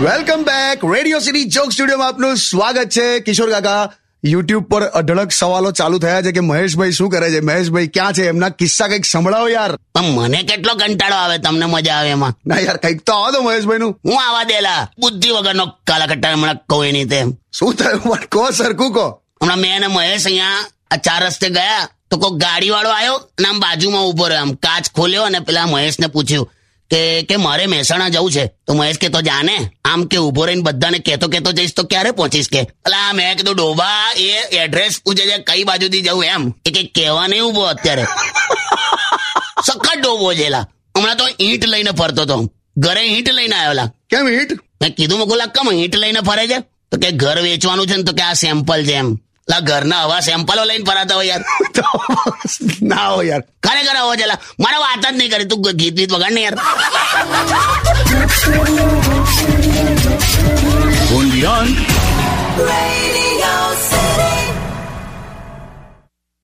Welcome back radio city joke સ્ટુડિયોમાં આપનું સ્વાગત છે. કિશોર કાકા યુટ્યુબ પર અઢળક સવાલો ચાલુ થયા છે કે મહેશભાઈ શું કરે છે? મહેશભાઈ ક્યાં છે? એમના કિસ્સા કંઈક સંભળાવો યાર. પણ મને કેટલો કંટાળો આવે તમને મજા આવે એમાં. ના યાર કંઈક તો આવો તો મહેશભાઈ નું હું આવા દેલા. બુદ્ધિ વગરનો કાલાકટ્ટા હમણાં કહું એની તેમ. શું થયું? પણ કહો સરખું કહો. હમણાં મેં અને મહેશ અહીંયા આ ચાર રસ્તે ગયા. તો કોઈ ગાડી વાળો આવ્યો અને આમ બાજુમાં ઊભો રહ્યો. આમ કાચ ખોલ્યો અને પેલા મહેશને પૂછ્યું કે કે મારે મહેસાણા જવું છે? તો મહેશ કે તો જાને. આમ કે ઊભો રહીને બધાને કેતો કેતો જઈશ તો ક્યારે પહોંચીશ કે? અલા મેં કીધું ડોબા એ એડ્રેસ પૂછે છે કઈ બાજુથી જવું? એમ. એ કે કહેવા નહીં ઊભો અત્યારે. સખત ડોબો જેલા હમણાં તો ઈંટ લઈને ફરતો તો ઘરે ઈંટ લઈને આવેલા કેમ ઈંટ? મેં કીધું મગુલા કમ ઈંટ લઈને ફરે છે? તો કે ઘર વેચવાનું છે ને તો કે આ સેમ્પલ છે એમ. લા ઘરના હવા સેમ્પલો લઈને ફરાતા હોય યાર. ના હો યાર. ખરે ખરેખર હો ચલા મારે વાત જ નહીં કરી તું ગીત ગીત વગાડ ને યાર.